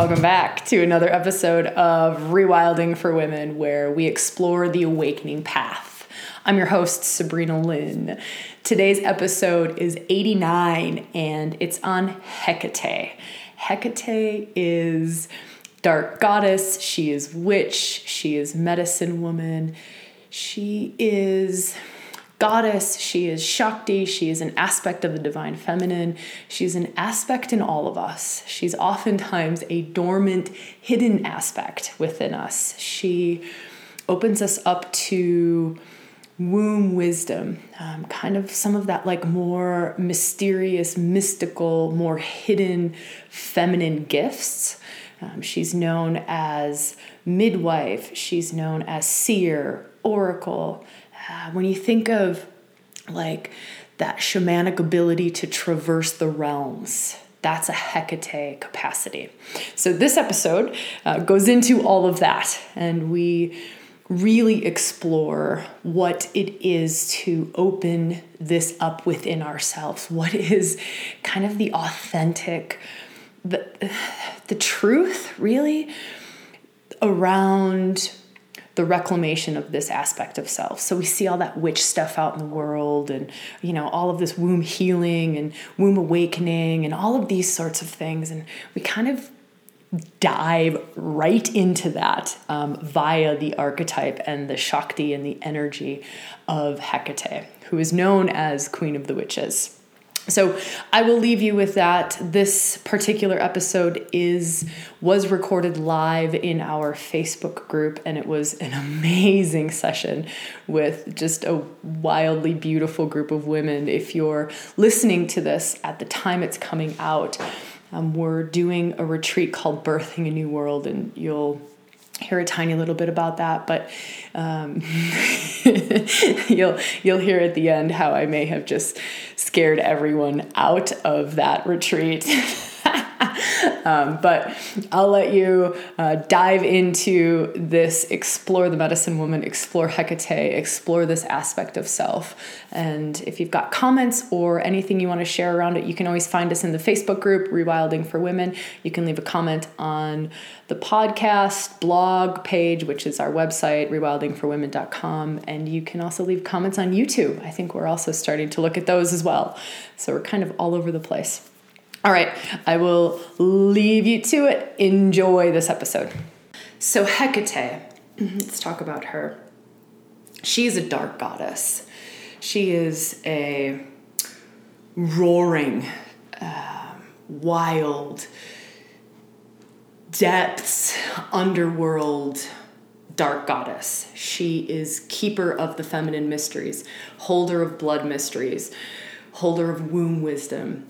welcome back to another episode of Rewilding for Women, where we explore the awakening path. I'm your host, Sabrina Lynn. Today's episode is 89 and it's on Hecate. Hecate is dark goddess, she is witch, she is medicine woman, she is goddess, she is Shakti, she is an aspect of the divine feminine, she's an aspect in all of us. She's oftentimes a dormant, hidden aspect within us. She opens us up to womb wisdom, um, kind of some of that like more mysterious, mystical, more hidden feminine gifts. Um, she's known as midwife, she's known as seer, oracle. Uh, when you think of like that shamanic ability to traverse the realms, that's a Hecate capacity. So, this episode uh, goes into all of that, and we really explore what it is to open this up within ourselves. What is kind of the authentic, the, the truth, really, around the reclamation of this aspect of self. So we see all that witch stuff out in the world and you know all of this womb healing and womb awakening and all of these sorts of things and we kind of dive right into that um, via the archetype and the Shakti and the energy of Hecate, who is known as Queen of the Witches. So I will leave you with that. This particular episode is was recorded live in our Facebook group and it was an amazing session with just a wildly beautiful group of women. If you're listening to this at the time it's coming out, um, we're doing a retreat called Birthing a New World, and you'll hear a tiny little bit about that, but um, you'll you'll hear at the end how I may have just scared everyone out of that retreat. um, but I'll let you uh, dive into this, explore the medicine woman, explore Hecate, explore this aspect of self. And if you've got comments or anything you want to share around it, you can always find us in the Facebook group, Rewilding for Women. You can leave a comment on the podcast blog page, which is our website, rewildingforwomen.com. And you can also leave comments on YouTube. I think we're also starting to look at those as well. So we're kind of all over the place. All right, I will leave you to it. Enjoy this episode. So, Hecate, let's talk about her. She is a dark goddess. She is a roaring, uh, wild, depths, underworld, dark goddess. She is keeper of the feminine mysteries, holder of blood mysteries, holder of womb wisdom,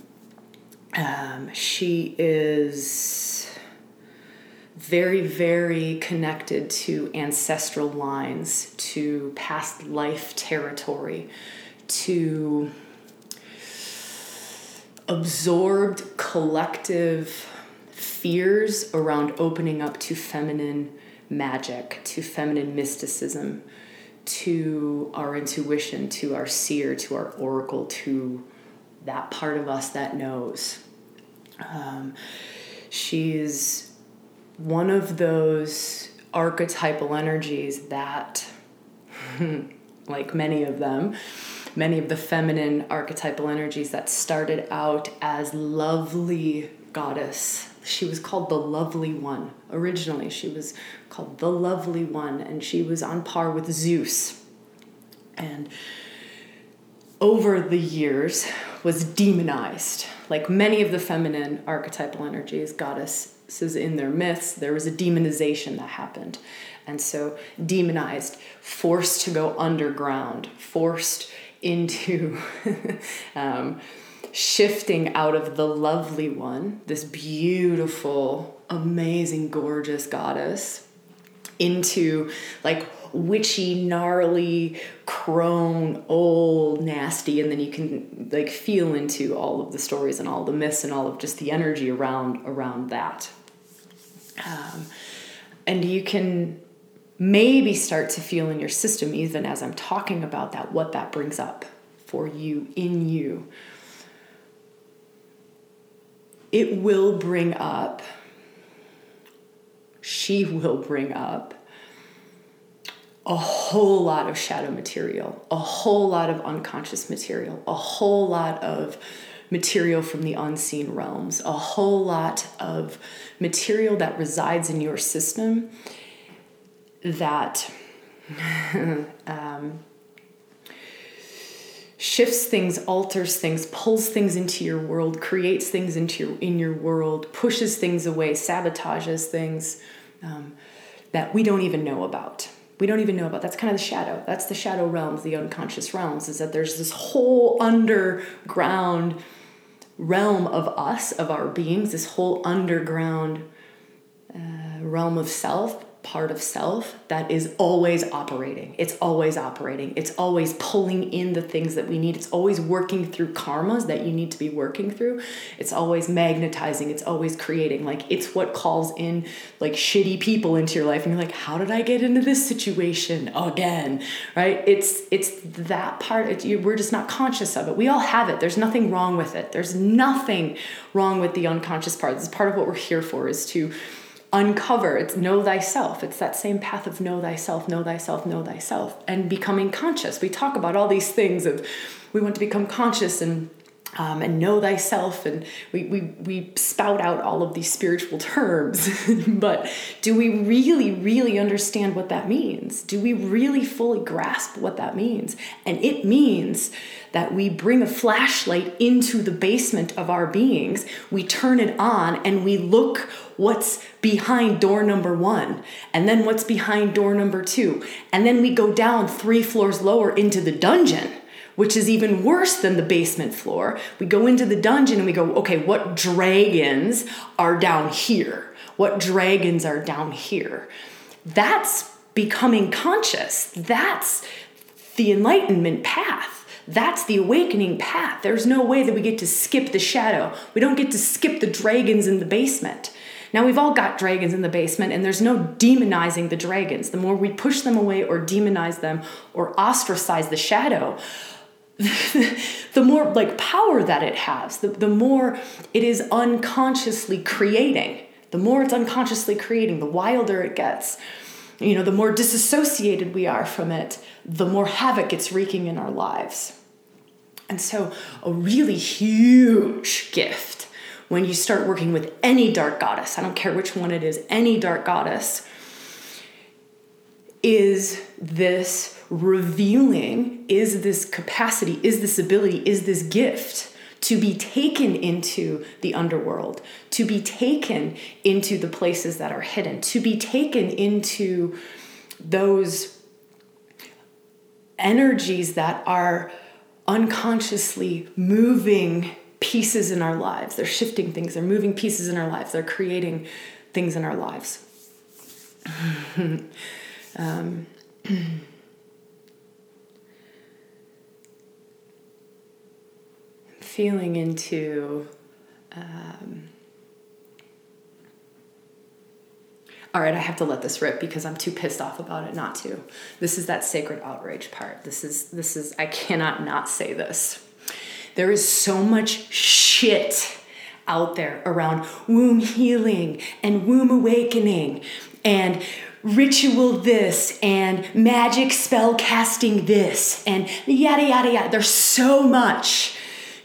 um, she is very, very connected to ancestral lines, to past life territory, to absorbed collective fears around opening up to feminine magic, to feminine mysticism, to our intuition, to our seer, to our oracle, to that part of us that knows. Um, she's one of those archetypal energies that, like many of them, many of the feminine archetypal energies that started out as lovely goddess. She was called the lovely one. Originally, she was called the lovely one, and she was on par with Zeus. And over the years was demonized. Like many of the feminine archetypal energies, goddesses in their myths, there was a demonization that happened. And so, demonized, forced to go underground, forced into um, shifting out of the lovely one, this beautiful, amazing, gorgeous goddess, into like witchy, gnarly, crone, old, nasty, and then you can like feel into all of the stories and all the myths and all of just the energy around around that. Um, and you can maybe start to feel in your system, even as I'm talking about that, what that brings up for you in you. It will bring up she will bring up a whole lot of shadow material, a whole lot of unconscious material, a whole lot of material from the unseen realms, a whole lot of material that resides in your system that um, shifts things, alters things, pulls things into your world, creates things into your in your world, pushes things away, sabotages things um, that we don't even know about. We don't even know about. That's kind of the shadow. That's the shadow realms, the unconscious realms. Is that there's this whole underground realm of us, of our beings, this whole underground uh, realm of self part of self that is always operating. It's always operating. It's always pulling in the things that we need. It's always working through karmas that you need to be working through. It's always magnetizing. It's always creating. Like it's what calls in like shitty people into your life and you're like, "How did I get into this situation again?" Right? It's it's that part it's, you, we're just not conscious of it. We all have it. There's nothing wrong with it. There's nothing wrong with the unconscious part. This is part of what we're here for is to uncover it's know thyself. It's that same path of know thyself know thyself know thyself and becoming conscious. We talk about all these things of we want to become conscious and um, and know thyself and we, we, we spout out all of these spiritual terms. But do we really really understand what that means? Do we really fully grasp what that means? And it means that we bring a flashlight into the basement of our beings we turn it on and we look what's behind door number one and then what's behind door number two and then we go down three floors lower into the dungeon which is even worse than the basement floor. We go into the dungeon and we go, okay, what dragons are down here? What dragons are down here? That's becoming conscious. That's the enlightenment path. That's the awakening path. There's no way that we get to skip the shadow. We don't get to skip the dragons in the basement. Now, we've all got dragons in the basement, and there's no demonizing the dragons. The more we push them away or demonize them or ostracize the shadow, the more like power that it has, the, the more it is unconsciously creating. The more it's unconsciously creating, the wilder it gets. You know, the more disassociated we are from it, the more havoc it's wreaking in our lives. And so, a really huge gift when you start working with any dark goddess, I don't care which one it is, any dark goddess, is this revealing, is this capacity, is this ability, is this gift to be taken into the underworld, to be taken into the places that are hidden, to be taken into those energies that are unconsciously moving pieces in our lives. They're shifting things, they're moving pieces in our lives, they're creating things in our lives. um, feeling into um, all right, I have to let this rip because I'm too pissed off about it not to. This is that sacred outrage part. This is this is I cannot not say this. There is so much shit out there around womb healing and womb awakening and ritual this and magic spell casting this and yada yada yada. There's so much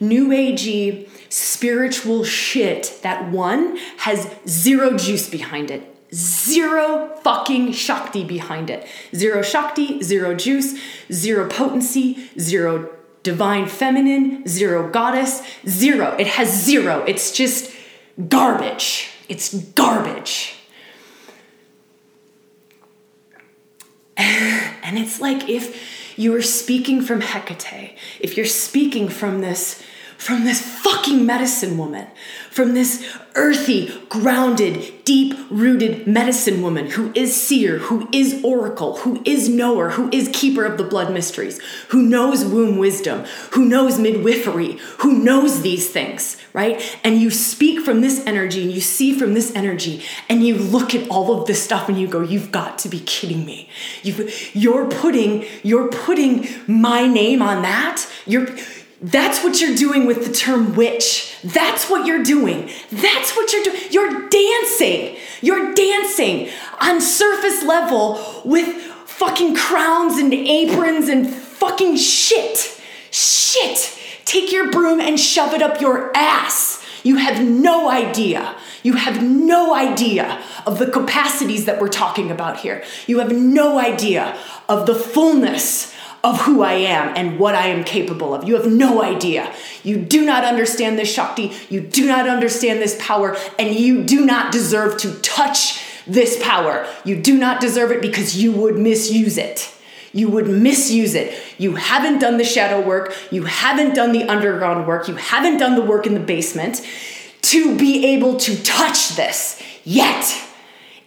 new agey spiritual shit that one has zero juice behind it. Zero fucking Shakti behind it. Zero Shakti, zero juice, zero potency, zero divine feminine, zero goddess, zero. It has zero. It's just garbage. It's garbage. And it's like if you were speaking from Hecate, if you're speaking from this from this fucking medicine woman, from this earthy, grounded, deep rooted medicine woman who is seer, who is oracle, who is knower, who is keeper of the blood mysteries, who knows womb wisdom, who knows midwifery, who knows these things, right? And you speak from this energy and you see from this energy and you look at all of this stuff and you go, you've got to be kidding me. you you're putting, you're putting my name on that. You're, That's what you're doing with the term witch. That's what you're doing. That's what you're doing. You're dancing. You're dancing on surface level with fucking crowns and aprons and fucking shit. Shit. Take your broom and shove it up your ass. You have no idea. You have no idea of the capacities that we're talking about here. You have no idea of the fullness of who I am and what I am capable of. You have no idea. You do not understand this Shakti. You do not understand this power, and you do not deserve to touch this power. You do not deserve it because you would misuse it. You would misuse it. You haven't done the shadow work. You haven't done the underground work. You haven't done the work in the basement to be able to touch this yet.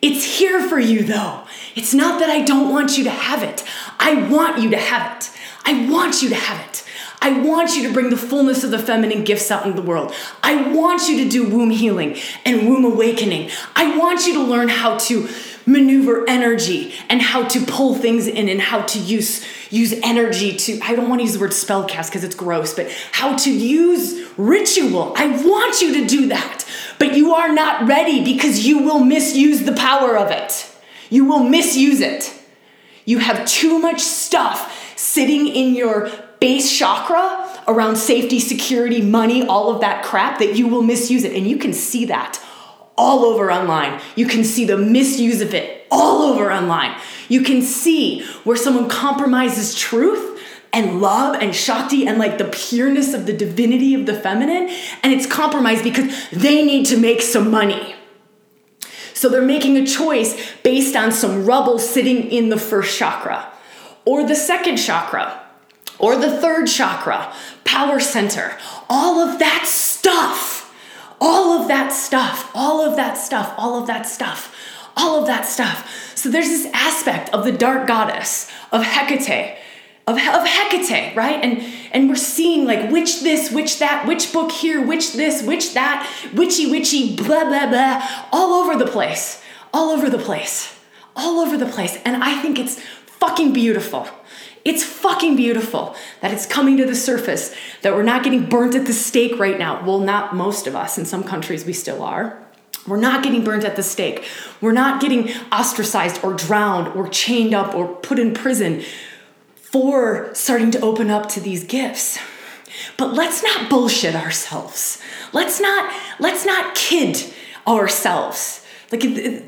It's here for you though. It's not that I don't want you to have it. I want you to have it. I want you to have it. I want you to bring the fullness of the feminine gifts out into the world. I want you to do womb healing and womb awakening. I want you to learn how to maneuver energy and how to pull things in and how to use use energy to I don't want to use the word spellcast because it's gross, but how to use ritual. I want you to do that. But you are not ready because you will misuse the power of it. You will misuse it. You have too much stuff sitting in your base chakra around safety, security, money, all of that crap that you will misuse it. And you can see that all over online. You can see the misuse of it all over online. You can see where someone compromises truth and love and Shakti and like the pureness of the divinity of the feminine, and it's compromised because they need to make some money. So they're making a choice based on some rubble sitting in the first chakra, or the second chakra, or the third chakra, power center. All of that stuff, all of that stuff, all of that stuff, all of that stuff, all of that stuff. So there's this aspect of the dark goddess, of Hecate, of, of Hecate, right? And and we're seeing like witch this, witch that, witch book here, witch this, witch that, witchy, witchy, blah, blah, blah, all over the place, all over the place, all over the place. And I think it's fucking beautiful. It's fucking beautiful that it's coming to the surface, that we're not getting burnt at the stake right now. Well, not most of us. In some countries, we still are. We're not getting burnt at the stake. We're not getting ostracized or drowned or chained up or put in prison for starting to open up to these gifts. But let's not bullshit ourselves. Let's not let's not kid ourselves. Like if,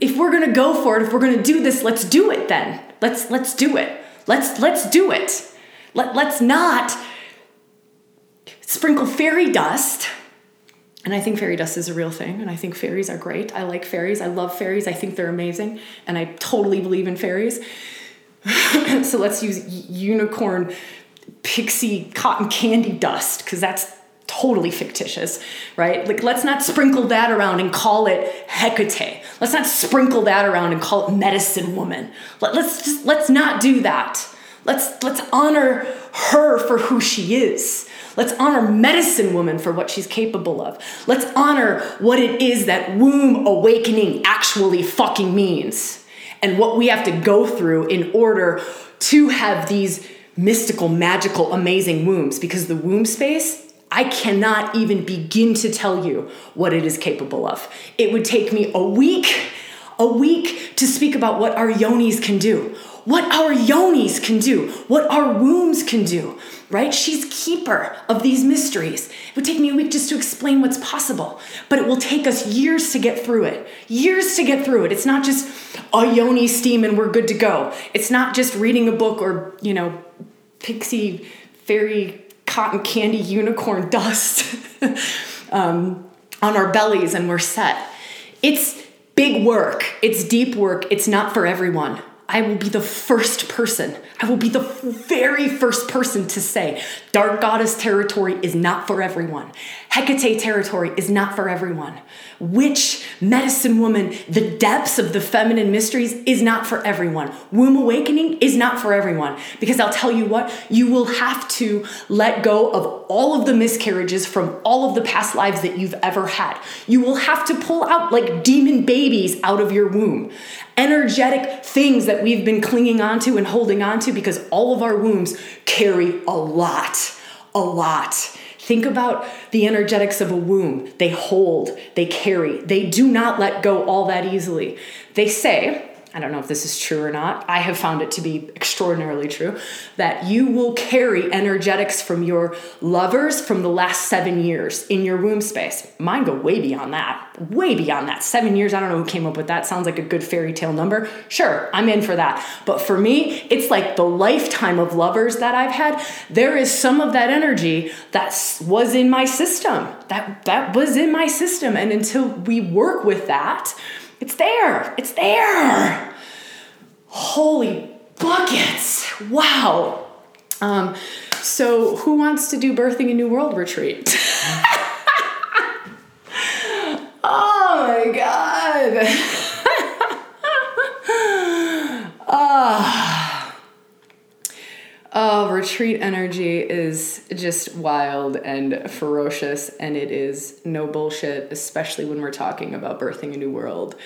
if we're going to go for it, if we're going to do this, let's do it then. Let's let's do it. Let's let's do it. Let, let's not sprinkle fairy dust. And I think fairy dust is a real thing, and I think fairies are great. I like fairies. I love fairies. I think they're amazing, and I totally believe in fairies. so let's use unicorn pixie cotton candy dust because that's totally fictitious, right? Like let's not sprinkle that around and call it Hecate. Let's not sprinkle that around and call it medicine woman. Let, let's just let's not do that. Let's let's honor her for who she is. Let's honor medicine woman for what she's capable of. Let's honor what it is that womb awakening actually fucking means and what we have to go through in order to have these mystical, magical, amazing wombs. Because the womb space, I cannot even begin to tell you what it is capable of. It would take me a week, a week to speak about what our yonis can do, what our yonis can do, what our wombs can do right? She's keeper of these mysteries. It would take me a week just to explain what's possible, but it will take us years to get through it. Years to get through it. It's not just a yoni steam and we're good to go. It's not just reading a book or, you know, pixie fairy cotton candy unicorn dust um, on our bellies and we're set. It's big work, it's deep work, it's not for everyone. I will be the first person, I will be the very first person to say Dark Goddess territory is not for everyone. Hecate territory is not for everyone. Witch, medicine woman, the depths of the feminine mysteries is not for everyone. Womb awakening is not for everyone. Because I'll tell you what, you will have to let go of all of the miscarriages from all of the past lives that you've ever had. You will have to pull out like demon babies out of your womb energetic things that we've been clinging onto and holding onto because all of our wombs carry a lot a lot. Think about the energetics of a womb. They hold, they carry, they do not let go all that easily. They say, I don't know if this is true or not. I have found it to be extraordinarily true that you will carry energetics from your lovers from the last seven years in your womb space. Mine go way beyond that, way beyond that. Seven years, I don't know who came up with that. Sounds like a good fairy tale number. Sure, I'm in for that. But for me, it's like the lifetime of lovers that I've had. There is some of that energy that was in my system. That that was in my system, and until we work with that it's there. It's there. Holy buckets. Wow. Um, so, who wants to do Birthing a New World retreat? oh my God. Ah. Oh, retreat energy is just wild and ferocious, and it is no bullshit, especially when we're talking about birthing a new world.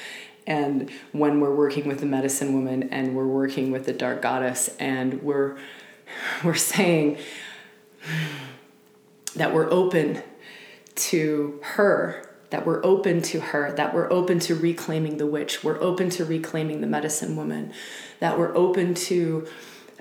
And when we're working with the medicine woman and we're working with the dark goddess, and we're we're saying that we're open to her that we're open to her, that we're open to reclaiming the witch, we're open to reclaiming the medicine woman, that we're open to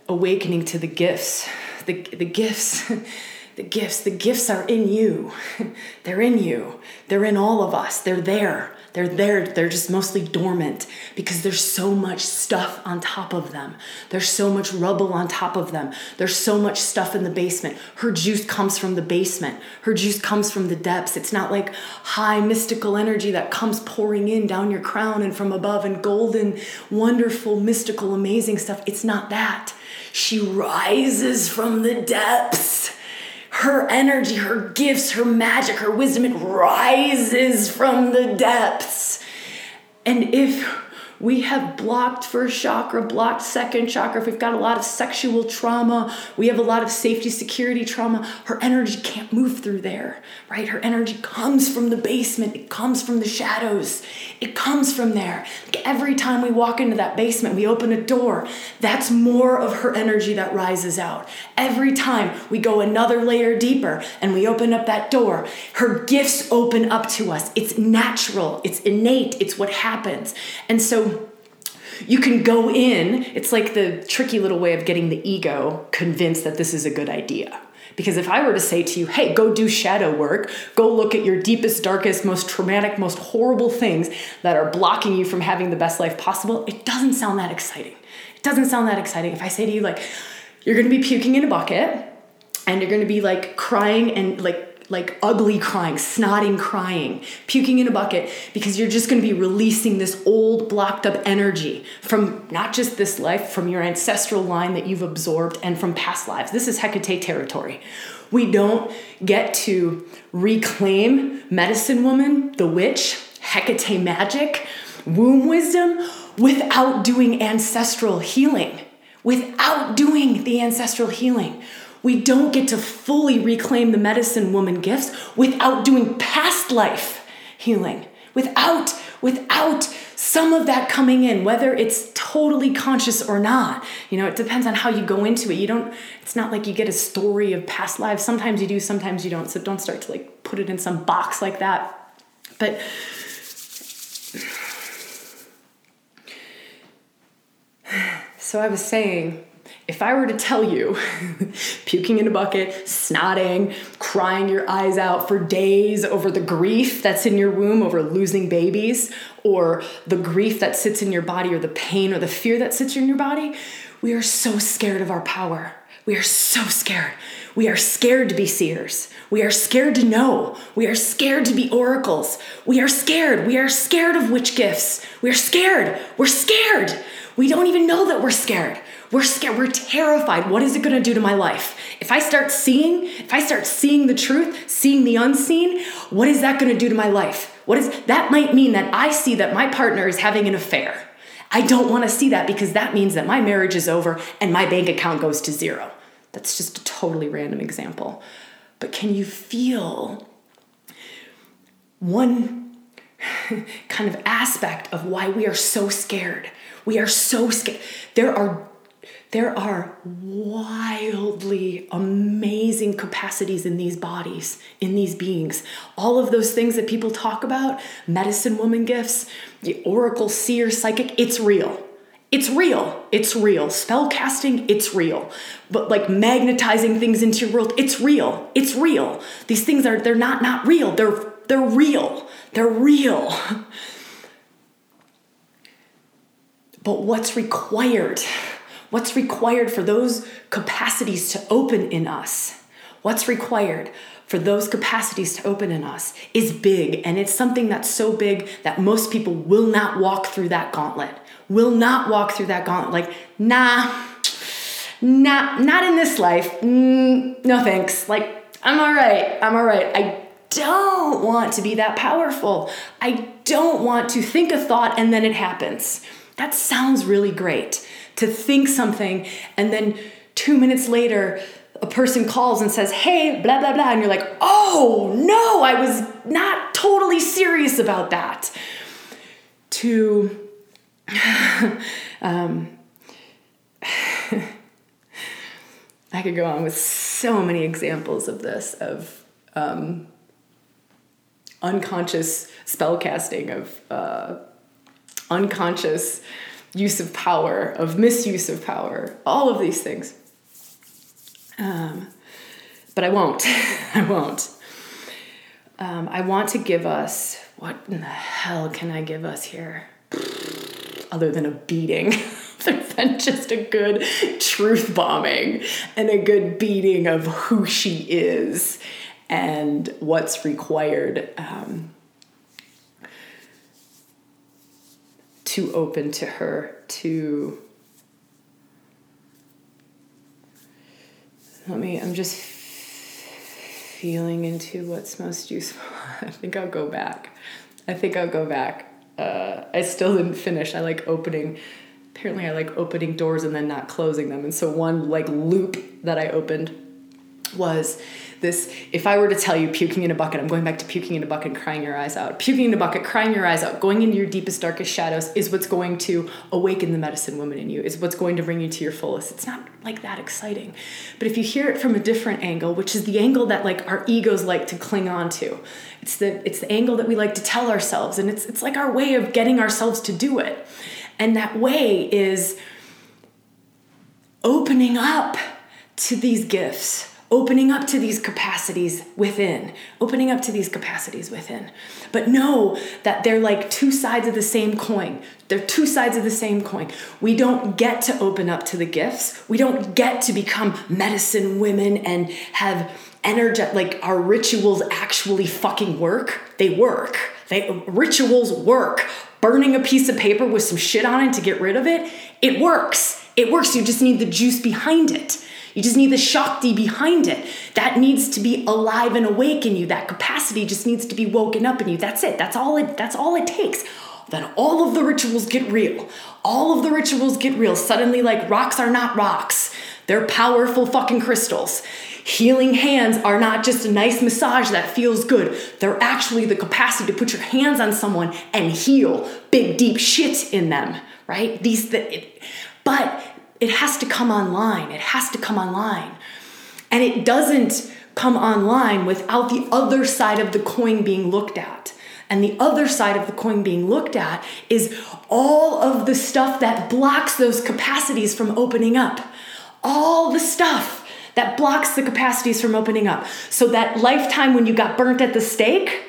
awakening to the gifts. The, the gifts, the gifts, the gifts are in you. They're in you. They're in all of us. They're there. They're there, they're just mostly dormant because there's so much stuff on top of them. There's so much rubble on top of them. There's so much stuff in the basement. Her juice comes from the basement, her juice comes from the depths. It's not like high mystical energy that comes pouring in down your crown and from above and golden, wonderful, mystical, amazing stuff. It's not that. She rises from the depths her energy, her gifts, her magic, her wisdom, it rises from the depths. And if we have blocked first chakra, blocked second chakra. If we've got a lot of sexual trauma, we have a lot of safety, security trauma, her energy can't move through there, right? Her energy comes from the basement, it comes from the shadows, it comes from there. Like every time we walk into that basement, we open a door, that's more of her energy that rises out. Every time we go another layer deeper and we open up that door, her gifts open up to us. It's natural, it's innate, it's what happens. And so, you can go in, it's like the tricky little way of getting the ego convinced that this is a good idea. Because if I were to say to you, hey, go do shadow work, go look at your deepest, darkest, most traumatic, most horrible things that are blocking you from having the best life possible, it doesn't sound that exciting. It doesn't sound that exciting. If I say to you, like, you're gonna be puking in a bucket and you're gonna be like crying and like like ugly crying, snotting crying, puking in a bucket because you're just going to be releasing this old blocked up energy from not just this life, from your ancestral line that you've absorbed and from past lives. This is Hecate territory. We don't get to reclaim medicine woman, the witch, Hecate magic, womb wisdom without doing ancestral healing. Without doing the ancestral healing we don't get to fully reclaim the medicine woman gifts without doing past life healing without without some of that coming in whether it's totally conscious or not. You know it depends on how you go into it. You don't it's not like you get a story of past lives. Sometimes you do sometimes you don't. So don't start to like put it in some box like that. But so i was saying if I were to tell you, puking in a bucket, snotting, crying your eyes out for days over the grief that's in your womb over losing babies, or the grief that sits in your body, or the pain or the fear that sits in your body, we are so scared of our power. We are so scared. We are scared to be seers. We are scared to know. We are scared to be oracles. We are scared. We are scared of witch gifts. We are scared. We're scared. We don't even know that we're scared. We're scared. We're terrified. What is it going to do to my life? If I start seeing, if I start seeing the truth, seeing the unseen, what is that going to do to my life? What is that might mean that I see that my partner is having an affair. I don't want to see that because that means that my marriage is over and my bank account goes to zero. That's just a totally random example. But can you feel one kind of aspect of why we are so scared? We are so scared. There are there are wildly amazing capacities in these bodies, in these beings. All of those things that people talk about medicine woman gifts, the oracle, seer, psychic it's real. It's real. It's real. Spell casting, it's real. But like magnetizing things into your world, it's real. It's real. These things are they're not not real. They're they're real. They're real. But what's required? What's required for those capacities to open in us? What's required for those capacities to open in us is big. And it's something that's so big that most people will not walk through that gauntlet. Will not walk through that gauntlet. Like, nah, nah, not in this life. Mm, no thanks. Like, I'm all right. I'm all right. I don't want to be that powerful. I don't want to think a thought and then it happens. That sounds really great to think something and then two minutes later, a person calls and says, hey, blah, blah, blah. And you're like, oh no, I was not totally serious about that. To, um, I could go on with so many examples of this, of um, unconscious spell casting, of uh, unconscious use of power, of misuse of power, all of these things. Um, but I won't. I won't. Um, I want to give us what in the hell can I give us here? Other than a beating, other than just a good truth bombing and a good beating of who she is and what's required um, to open to her, to let me, I'm just feeling into what's most useful. I think I'll go back. I think I'll go back. Uh, I still didn't finish. I like opening, apparently, I like opening doors and then not closing them. And so, one like loop that I opened was this if I were to tell you puking in a bucket, I'm going back to puking in a bucket, crying your eyes out. Puking in a bucket, crying your eyes out, going into your deepest, darkest shadows is what's going to awaken the medicine woman in you, is what's going to bring you to your fullest. It's not like that exciting. But if you hear it from a different angle, which is the angle that like our egos like to cling on to, it's the it's the angle that we like to tell ourselves, and it's it's like our way of getting ourselves to do it. And that way is opening up to these gifts opening up to these capacities within, opening up to these capacities within. But know that they're like two sides of the same coin. They're two sides of the same coin. We don't get to open up to the gifts. We don't get to become medicine women and have energy like our rituals actually fucking work. They work. They rituals work. Burning a piece of paper with some shit on it to get rid of it, it works. It works. You just need the juice behind it. You just need the Shakti behind it. That needs to be alive and awake in you. That capacity just needs to be woken up in you. That's it. That's all it that's all it takes. Then all of the rituals get real. All of the rituals get real. Suddenly, like rocks are not rocks. They're powerful fucking crystals. Healing hands are not just a nice massage that feels good. They're actually the capacity to put your hands on someone and heal big, deep shit in them, right? These, the, but it has to come online. It has to come online. And it doesn't come online without the other side of the coin being looked at. And the other side of the coin being looked at is all of the stuff that blocks those capacities from opening up. All the stuff that blocks the capacities from opening up. So that lifetime when you got burnt at the stake,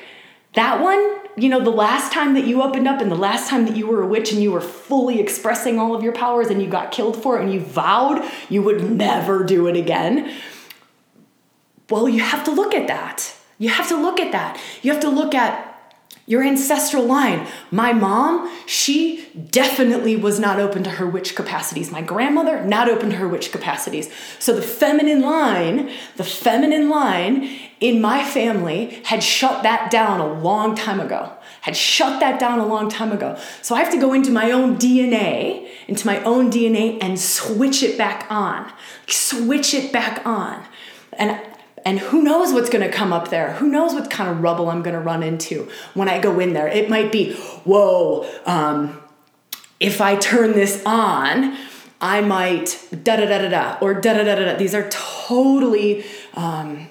that one, you know, the last time that you opened up and the last time that you were a witch and you were fully expressing all of your powers and you got killed for it and you vowed you would never do it again. Well, you have to look at that. You have to look at that. You have to look at your ancestral line. My mom, she definitely was not open to her witch capacities. My grandmother, not open to her witch capacities. So the feminine line, the feminine line in my family had shut that down a long time ago. Had shut that down a long time ago. So I have to go into my own DNA, into my own DNA and switch it back on. Switch it back on. And and who knows what's going to come up there? Who knows what kind of rubble I'm going to run into when I go in there? It might be, whoa, um, if I turn this on, I might da da da da da or da da da da da. These are totally, um,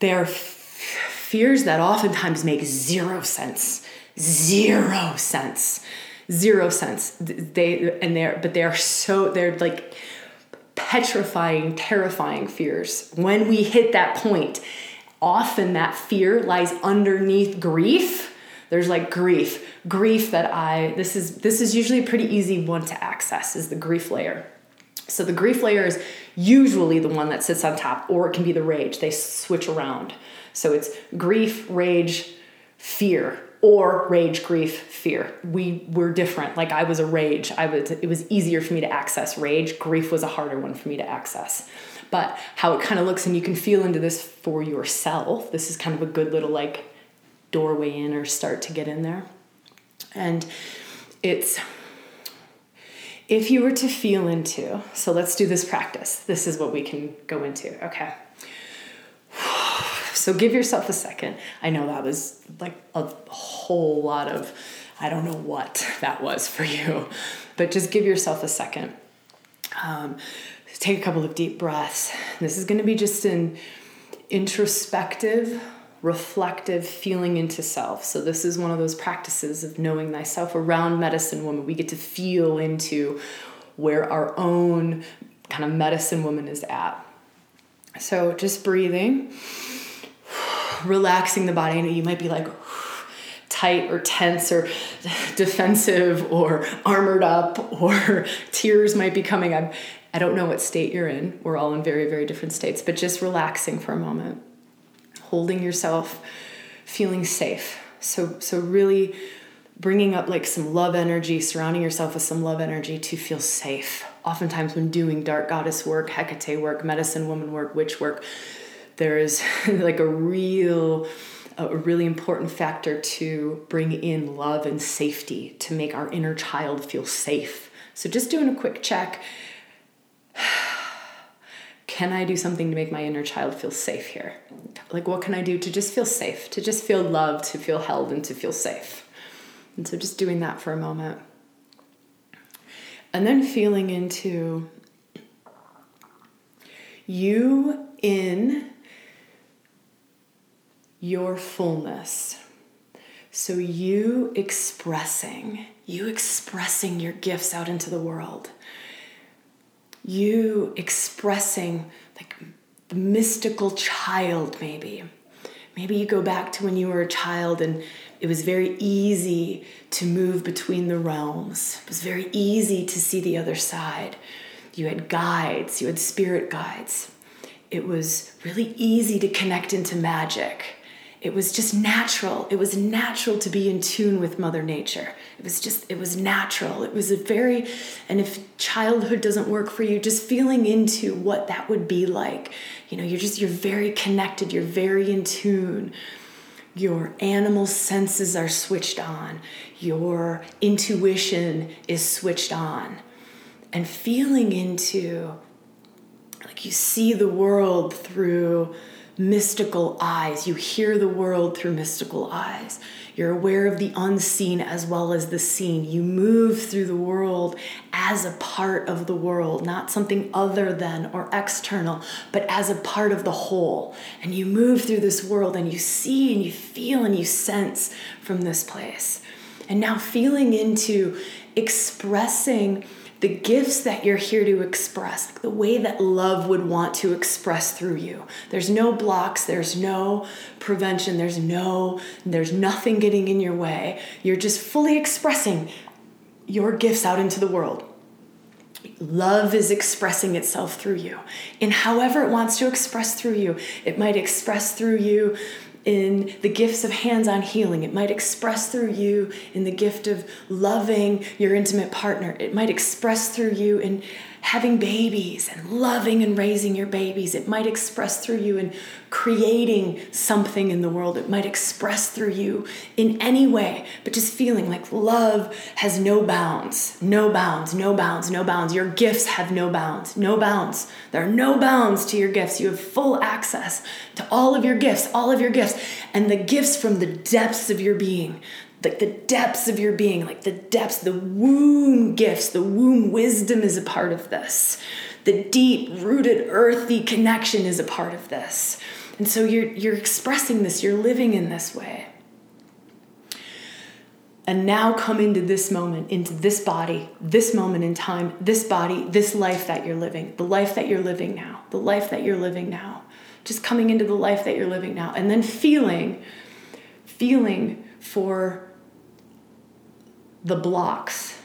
they're f- fears that oftentimes make zero sense. Zero sense. Zero sense. They and they're but they're so they're like petrifying, terrifying fears. When we hit that point, often that fear lies underneath grief. There's like grief, grief that I this is this is usually a pretty easy one to access is the grief layer. So the grief layer is usually the one that sits on top or it can be the rage. They switch around. So it's grief, rage, fear or rage, grief, fear. We were different. Like I was a rage. I was it was easier for me to access rage. Grief was a harder one for me to access. But how it kind of looks and you can feel into this for yourself. This is kind of a good little like doorway in or start to get in there. And it's if you were to feel into, so let's do this practice. This is what we can go into. Okay. So give yourself a second. I know that was like a whole lot of, I don't know what that was for you, but just give yourself a second. Um, take a couple of deep breaths. This is going to be just an introspective, reflective feeling into self. So, this is one of those practices of knowing thyself around medicine woman. We get to feel into where our own kind of medicine woman is at. So, just breathing relaxing the body. Know you might be like tight or tense or defensive or armored up or tears might be coming. I'm, I don't know what state you're in. We're all in very, very different states, but just relaxing for a moment, holding yourself, feeling safe. So, so really bringing up like some love energy, surrounding yourself with some love energy to feel safe. Oftentimes, when doing dark goddess work, Hecate work, medicine woman work, witch work, there is like a real a really important factor to bring in love and safety to make our inner child feel safe. So just doing a quick check can I do something to make my inner child feel safe here? Like, what can I do to just feel safe, to just feel loved, to feel held, and to feel safe? And so, just doing that for a moment. And then feeling into you in your fullness. So, you expressing, you expressing your gifts out into the world, you expressing like the mystical child, maybe. Maybe you go back to when you were a child and it was very easy to move between the realms. It was very easy to see the other side. You had guides, you had spirit guides. It was really easy to connect into magic it was just natural. It was natural to be in tune with Mother Nature. It was just, it was natural. It was a very, and if childhood doesn't work for you, just feeling into what that would be like. You know, you're just, you're very connected, you're very in tune. Your animal senses are switched on, your intuition is switched on. And feeling into, like you see the world through mystical eyes. You hear the world through mystical eyes. You're aware of the unseen as well as the seen. You move through the world as a part of the world, not something other than or external, but as a part of the whole. And you move through this world and you see and you feel and you sense from this place. And now feeling into expressing the gifts that you're here to express, like the way that love would want to express through you. There's no blocks, there's no prevention, there's no there's nothing getting in your way. You're just fully expressing your gifts out into the world. Love is expressing itself through you in however it wants to express through you. It might express through you in the gifts of hands on healing. It might express through you in the gift of loving your intimate partner. It might express through you in having babies and loving and raising your babies. It might express through you in creating something in the world. It might express through you in any way, but just feeling like love has no bounds, no bounds, no bounds, no bounds. Your gifts have no bounds, no bounds. There are no bounds to your gifts. You have full access to all of your gifts, all of your gifts, and the gifts from the depths of your being like the depths of your being, like the depths, the womb gifts, the womb wisdom is a part of this. The deep rooted earthy connection is a part of this. And so you're you're expressing this, you're living in this way. And now come into this moment, into this body, this moment in time, this body, this life that you're living, the life that you're living now, the life that you're living now. Just coming into the life that you're living now. And then feeling, feeling for the blocks.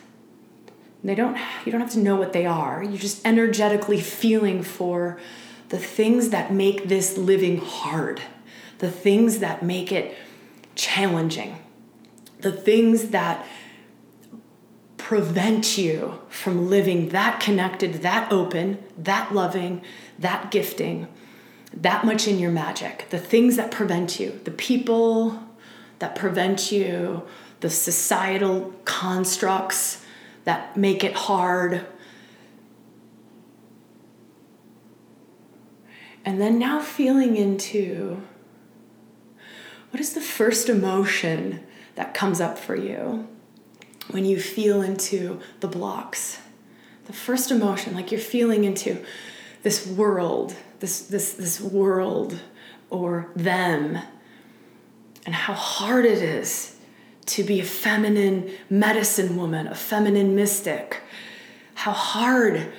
They don't you don't have to know what they are. You're just energetically feeling for the things that make this living hard. The things that make it challenging. The things that prevent you from living that connected, that open, that loving, that gifting, that much in your magic. The things that prevent you, the people that prevent you, the societal constructs that make it hard. And then now feeling into what is the first emotion that comes up for you when you feel into the blocks? The first emotion, like you're feeling into this world, this, this, this world or them, and how hard it is to be a feminine medicine woman, a feminine mystic, how hard,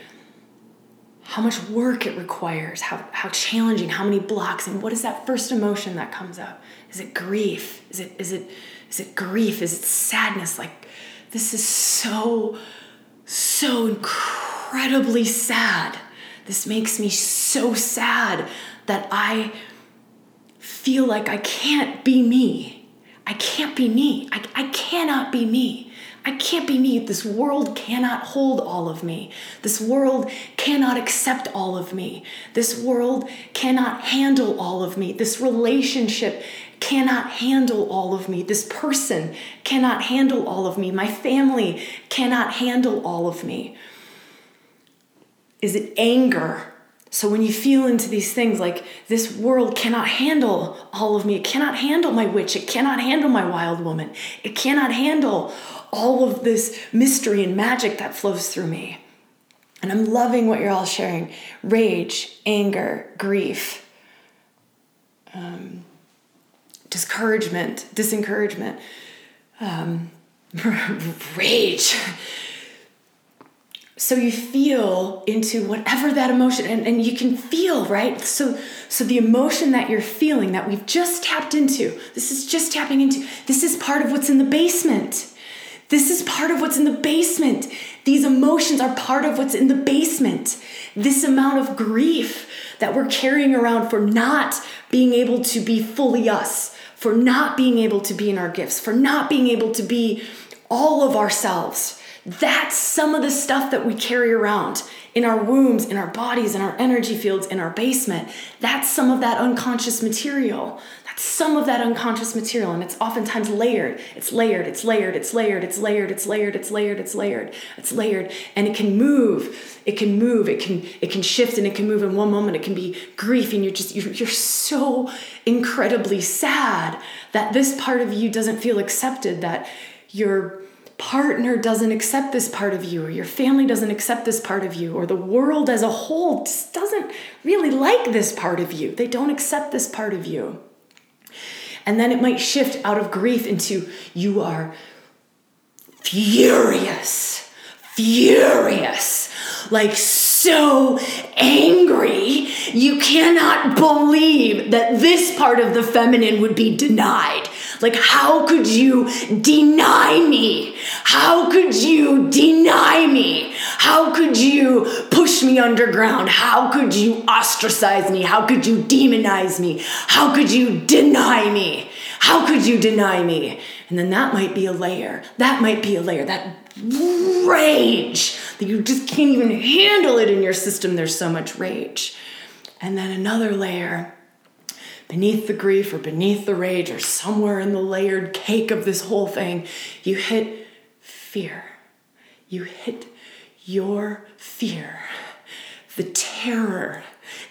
how much work it requires, how, how challenging, how many blocks, and what is that first emotion that comes up? Is it grief? Is it is it is it grief? Is it sadness? Like this is so, so incredibly sad. This makes me so sad that I feel like I can't be me I can't be me. I, I cannot be me. I can't be me. This world cannot hold all of me. This world cannot accept all of me. This world cannot handle all of me. This relationship cannot handle all of me. This person cannot handle all of me. My family cannot handle all of me. Is it anger? So when you feel into these things like this world cannot handle all of me, it cannot handle my witch, it cannot handle my wild woman, it cannot handle all of this mystery and magic that flows through me. And I'm loving what you're all sharing. Rage, anger, grief, um, discouragement, disencouragement, um, rage so you feel into whatever that emotion and, and you can feel right? So so the emotion that you're feeling that we've just tapped into this is just tapping into this is part of what's in the basement. This is part of what's in the basement. These emotions are part of what's in the basement. This amount of grief that we're carrying around for not being able to be fully us for not being able to be in our gifts for not being able to be all of ourselves that's some of the stuff that we carry around in our wombs, in our bodies, in our energy fields, in our basement. That's some of that unconscious material. That's some of that unconscious material. And it's oftentimes layered. It's layered, it's layered, it's layered, it's layered, it's layered, it's layered, it's layered, it's layered. And it can move. It can move. It can it can shift and it can move in one moment. It can be grief, and you're just you're, you're so incredibly sad that this part of you doesn't feel accepted, that you're partner doesn't accept this part of you, or your family doesn't accept this part of you, or the world as a whole just doesn't really like this part of you. They don't accept this part of you. And then it might shift out of grief into you are furious, furious, like so angry. You cannot believe that this part of the feminine would be denied. Like, how could you deny me? How could you deny me? How could you push me underground? How could you ostracize me? How could you demonize me? How could you deny me? How could you deny me? And then that might be a layer. That might be a layer. That rage that you just can't even handle it in your system. There's so much rage. And then another layer beneath the grief or beneath the rage or somewhere in the layered cake of this whole thing, you hit fear. You hit your fear. The terror,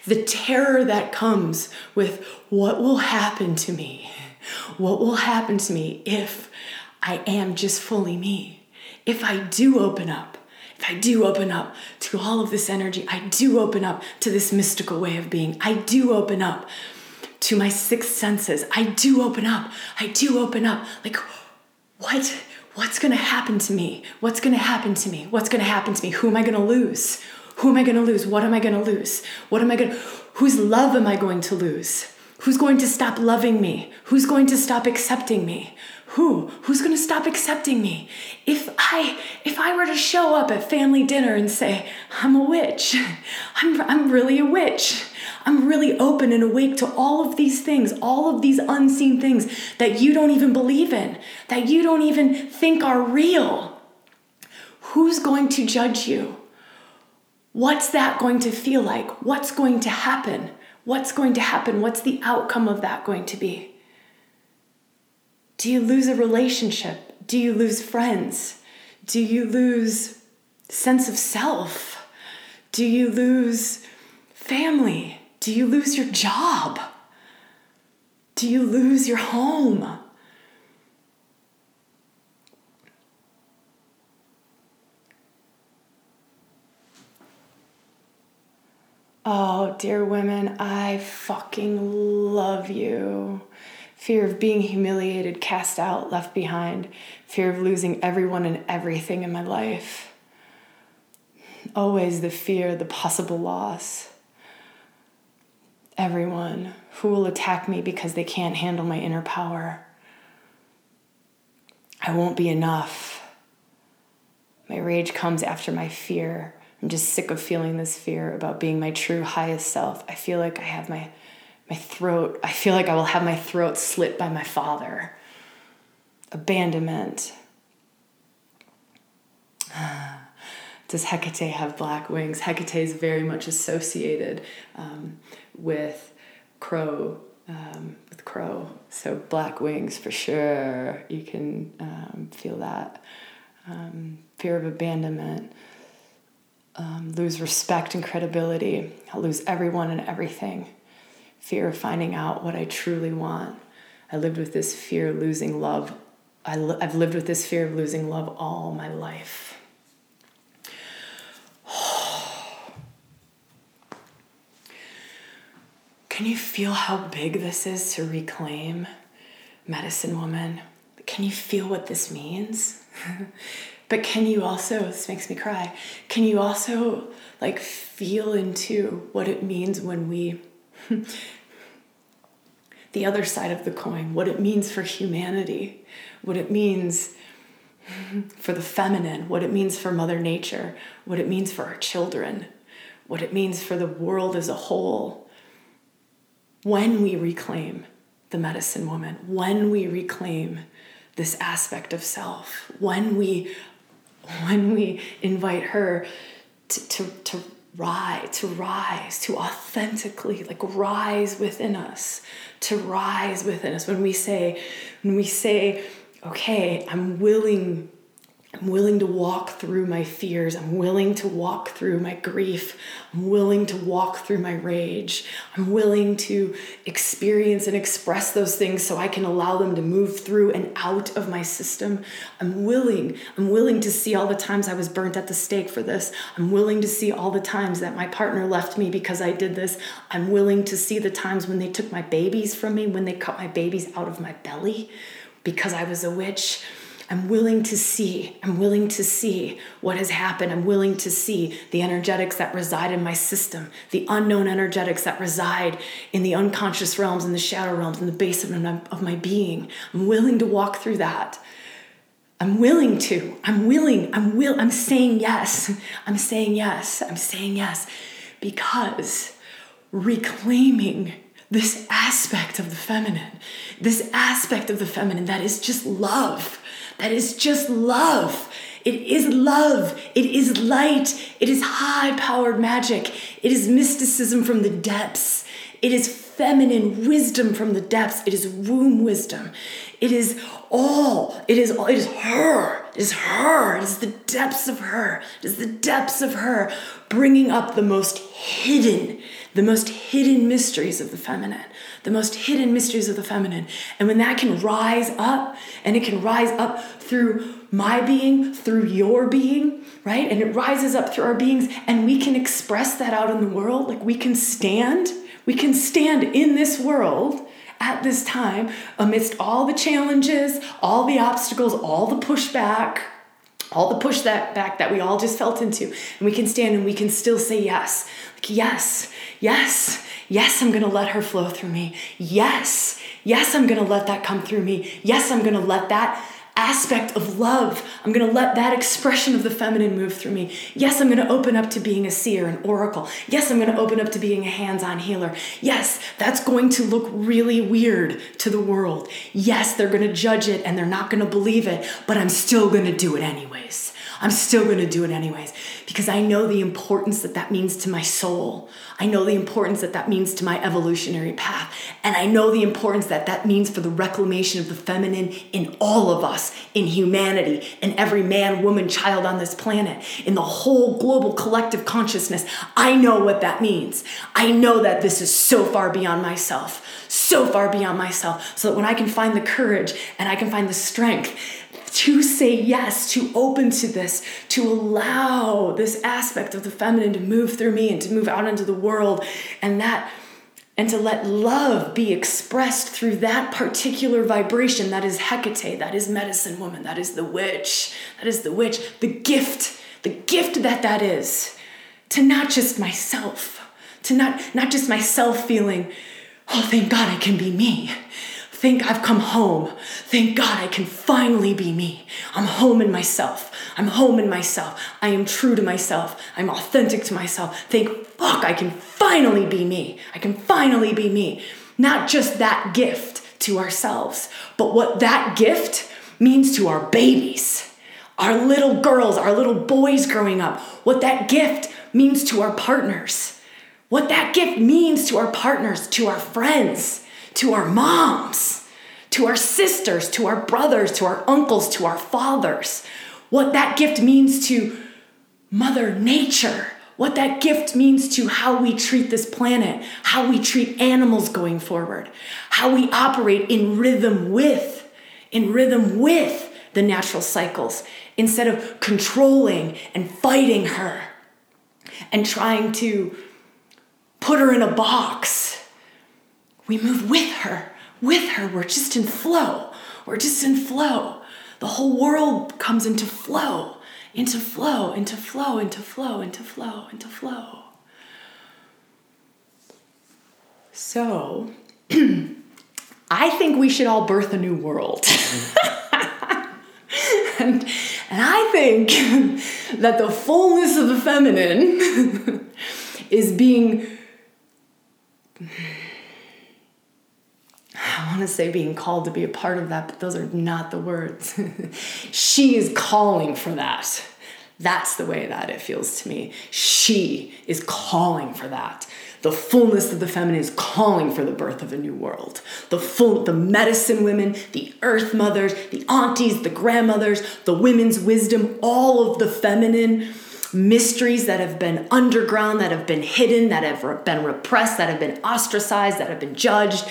the terror that comes with what will happen to me. What will happen to me if I am just fully me. If I do open up, if I do open up to all of this energy, I do open up to this mystical way of being, I do open up to my sixth senses, I do open up, I do open up. Like, what? What's gonna happen to me? What's gonna happen to me? What's gonna happen to me? Who am I gonna lose? Who am I gonna lose? What am I gonna lose? What am I gonna, whose love am I going to lose? Who's going to stop loving me? Who's going to stop accepting me? Who? Who's going to stop accepting me? If I if I were to show up at family dinner and say, "I'm a witch. I'm I'm really a witch. I'm really open and awake to all of these things, all of these unseen things that you don't even believe in, that you don't even think are real." Who's going to judge you? What's that going to feel like? What's going to happen? What's going to happen? What's the outcome of that going to be? Do you lose a relationship? Do you lose friends? Do you lose sense of self? Do you lose family? Do you lose your job? Do you lose your home? Oh, dear women, I fucking love you. Fear of being humiliated, cast out, left behind. Fear of losing everyone and everything in my life. Always the fear, the possible loss. Everyone who will attack me because they can't handle my inner power. I won't be enough. My rage comes after my fear. I'm just sick of feeling this fear about being my true highest self. I feel like I have my my throat, I feel like I will have my throat slit by my father. Abandonment. Does Hecate have black wings? Hecate is very much associated um, with crow, um, with crow. So black wings for sure. You can um, feel that. Um, fear of abandonment um, lose respect and credibility, I'll lose everyone and everything, fear of finding out what I truly want. I lived with this fear of losing love. I I've lived with this fear of losing love all my life. Can you feel how big this is to reclaim, medicine woman? Can you feel what this means? But can you also, this makes me cry, can you also like feel into what it means when we, the other side of the coin, what it means for humanity, what it means for the feminine, what it means for Mother Nature, what it means for our children, what it means for the world as a whole. When we reclaim the medicine woman, when we reclaim this aspect of self, when we when we invite her to, to, to rise, to rise, to authentically like rise within us, to rise within us. When we say, when we say, okay, I'm willing I'm willing to walk through my fears. I'm willing to walk through my grief. I'm willing to walk through my rage. I'm willing to experience and express those things so I can allow them to move through and out of my system. I'm willing. I'm willing to see all the times I was burnt at the stake for this. I'm willing to see all the times that my partner left me because I did this. I'm willing to see the times when they took my babies from me, when they cut my babies out of my belly because I was a witch. I'm willing to see. I'm willing to see what has happened. I'm willing to see the energetics that reside in my system, the unknown energetics that reside in the unconscious realms, in the shadow realms, in the basement of my, being. I'm willing to walk through that. I'm willing to. I'm willing. I'm will. I'm saying yes. I'm saying yes. I'm saying yes because reclaiming this aspect of the feminine, this aspect of the feminine that is just love that is just love. It is love. It is light. It is high powered magic. It is mysticism from the depths. It is feminine wisdom from the depths. It is womb wisdom. It is all. It is all. It is her. It is her. It is the depths of her. It is the depths of her bringing up the most hidden, the most hidden mysteries of the feminine, the most hidden mysteries of the feminine. And when that can rise up, and it can rise up through my being, through your being, right? And it rises up through our beings, and we can express that out in the world. Like we can stand, we can stand in this world at this time amidst all the challenges, all the obstacles, all the pushback all the push that back that we all just felt into. And we can stand and we can still say yes. Like yes yes yes i'm gonna let her flow through me. Yes yes i'm gonna let that come through me. Yes i'm gonna let that aspect of love. I'm going to let that expression of the feminine move through me. Yes, I'm going to open up to being a seer, an oracle. Yes, I'm going to open up to being a hands on healer. Yes, that's going to look really weird to the world. Yes, they're going to judge it and they're not going to believe it, but I'm still going to do it anyways. I'm still going to do it anyways because I know the importance that that means to my soul. I know the importance that that means to my evolutionary path. And I know the importance that that means for the reclamation of the feminine in all of us, in humanity, in every man, woman, child on this planet, in the whole global collective consciousness. I know what that means. I know that this is so far beyond myself, so far beyond myself, so that when I can find the courage and I can find the strength to say yes, to open to this, to allow this aspect of the feminine to move through me and to move out into the world, and that and to let love be expressed through that particular vibration that is Hecate, that is medicine woman, that is the witch, that is the witch, the gift, the gift that that is. To not just myself, to not, not just myself feeling, oh, thank God I can be me, Thank I've come home. Thank God I can finally be me. I'm home in myself. I'm home in myself. I am true to myself. I'm authentic to myself. Thank fuck I can finally be me. I can finally be me. Not just that gift to ourselves, but what that gift means to our babies, our little girls, our little boys growing up, what that gift means to our partners, what that gift means to our partners, to our friends to our moms, to our sisters, to our brothers, to our uncles, to our fathers. What that gift means to Mother Nature. What that gift means to how we treat this planet, how we treat animals going forward, how we operate in rhythm with, in rhythm with the natural cycles instead of controlling and fighting her and trying to put her in a box we move with her, with her. We're just in flow. We're just in flow. The whole world comes into flow, into flow, into flow, into flow, into flow, into flow. So, I think we should all birth a new world. and, and I think that the fullness of the feminine is being I want to say being called to be a part of that, but those are not the words. she is calling for that. That's the way that it feels to me. She is calling for that. The fullness of the feminine is calling for the birth of a new world. The full the medicine women, the earth mothers, the aunties, the grandmothers, the women's wisdom, all of the feminine mysteries that have been underground, that have been hidden, that have been repressed, that have been ostracized, that have been judged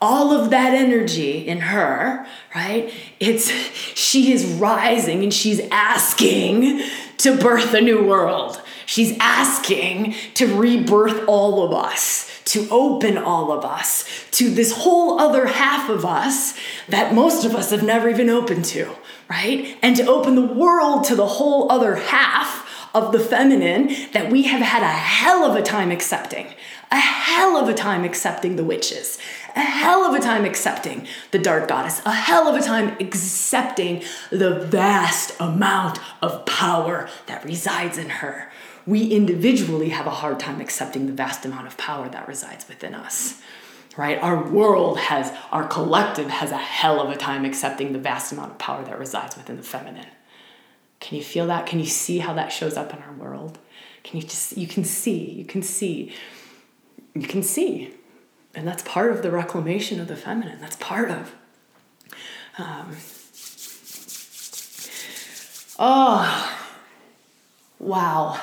all of that energy in her, right? It's she is rising and she's asking to birth a new world. She's asking to rebirth all of us, to open all of us to this whole other half of us that most of us have never even opened to, right? And to open the world to the whole other half of the feminine that we have had a hell of a time accepting. A hell of a time accepting the witches, a hell of a time accepting the dark goddess, a hell of a time accepting the vast amount of power that resides in her. We individually have a hard time accepting the vast amount of power that resides within us. Right? Our world has, our collective has a hell of a time accepting the vast amount of power that resides within the feminine. Can you feel that? Can you see how that shows up in our world? Can you just, you can see, you can see, you can see and that's part of the reclamation of the feminine. That's part of. Um, oh, wow.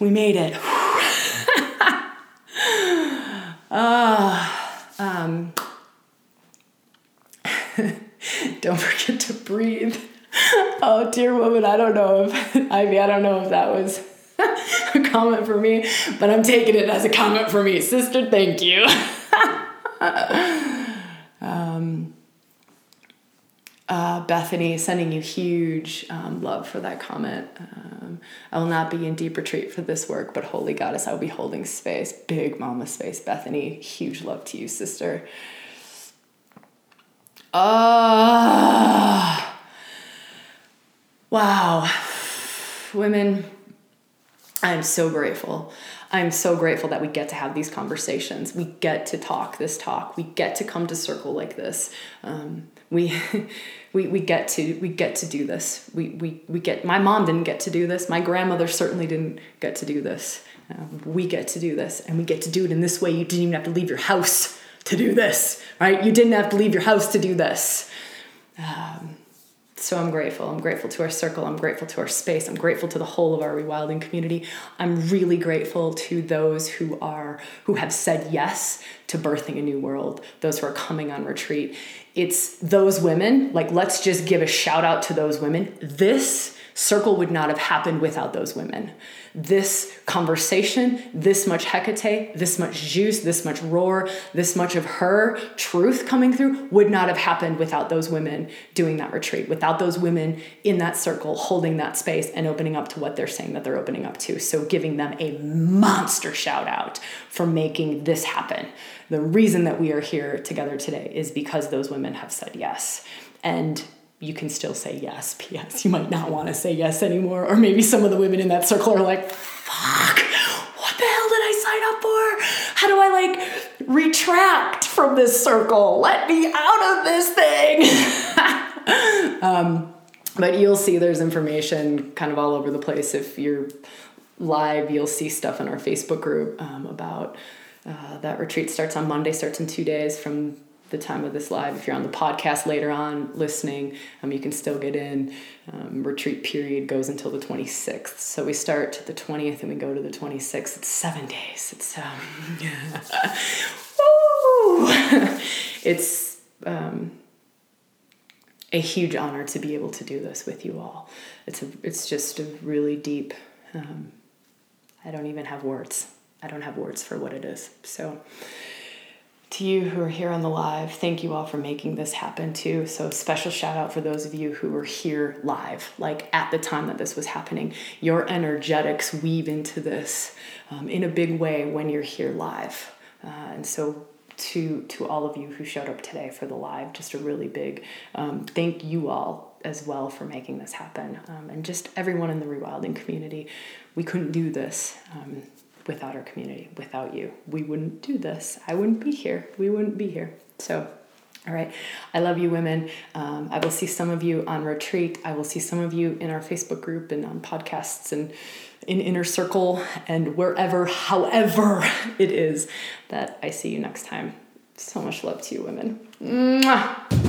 We made it. Ah, um, don't forget to breathe. Oh, dear woman, I don't know if Ivy, I don't know if that was a comment for me, but I'm taking it as a comment for me. Sister, thank you. um, uh, Bethany, sending you huge um, love for that comment. Um, I will not be in deep retreat for this work, but Holy Goddess, I will be holding space, big mama space. Bethany, huge love to you, sister. Ah. Uh, Wow. Women, I'm so grateful. I'm so grateful that we get to have these conversations. We get to talk this talk. We get to come to circle like this. Um, we, we, we get to we get to do this. We, we, we get. My mom didn't get to do this. My grandmother certainly didn't get to do this. Um, we get to do this, and we get to do it in this way. You didn't even have to leave your house to do this, right? You didn't have to leave your house to do this. Um, so I'm grateful. I'm grateful to our circle. I'm grateful to our space. I'm grateful to the whole of our rewilding community. I'm really grateful to those who are who have said yes to birthing a new world, those who are coming on retreat. It's those women, like let's just give a shout out to those women. This circle would not have happened without those women this conversation, this much Hecate, this much juice, this much roar, this much of her truth coming through would not have happened without those women doing that retreat, without those women in that circle holding that space and opening up to what they're saying that they're opening up to. So giving them a monster shout out for making this happen. The reason that we are here together today is because those women have said yes. And you can still say yes. P.S. You might not want to say yes anymore. Or maybe some of the women in that circle are like, fuck, what the hell did I sign up for? How do I like retract from this circle? Let me out of this thing. um, but you'll see there's information kind of all over the place. If you're live, you'll see stuff in our Facebook group um, about uh, that retreat starts on Monday, starts in two days from the time of this live. If you're on the podcast later on listening, um, you can still get in. Um, retreat period goes until the 26th. So we start the 20th and we go to the 26th. It's seven days. It's um, it's um, a huge honor to be able to do this with you all. It's a, it's just a really deep. Um, I don't even have words. I don't have words for what it is. So to you who are here on the live, thank you all for making this happen too. So, special shout out for those of you who were here live, like at the time that this was happening. Your energetics weave into this um, in a big way when you're here live. Uh, and so, to to all of you who showed up today for the live, just a really big um, thank you all as well for making this happen, um, and just everyone in the rewilding community. We couldn't do this um, without our community, without you. We wouldn't do this. I wouldn't be here. We wouldn't be here. So, all right. I love you, women. Um, I will see some of you on retreat. I will see some of you in our Facebook group and on podcasts and in Inner Circle and wherever, however it is that I see you next time. So much love to you, women. Mwah!